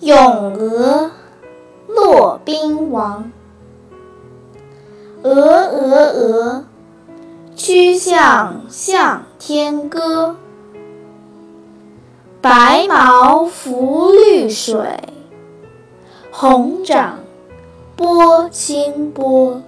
咏鹅骆宾王。鹅鹅鹅曲项向天歌。白毛浮绿水红掌拨清波。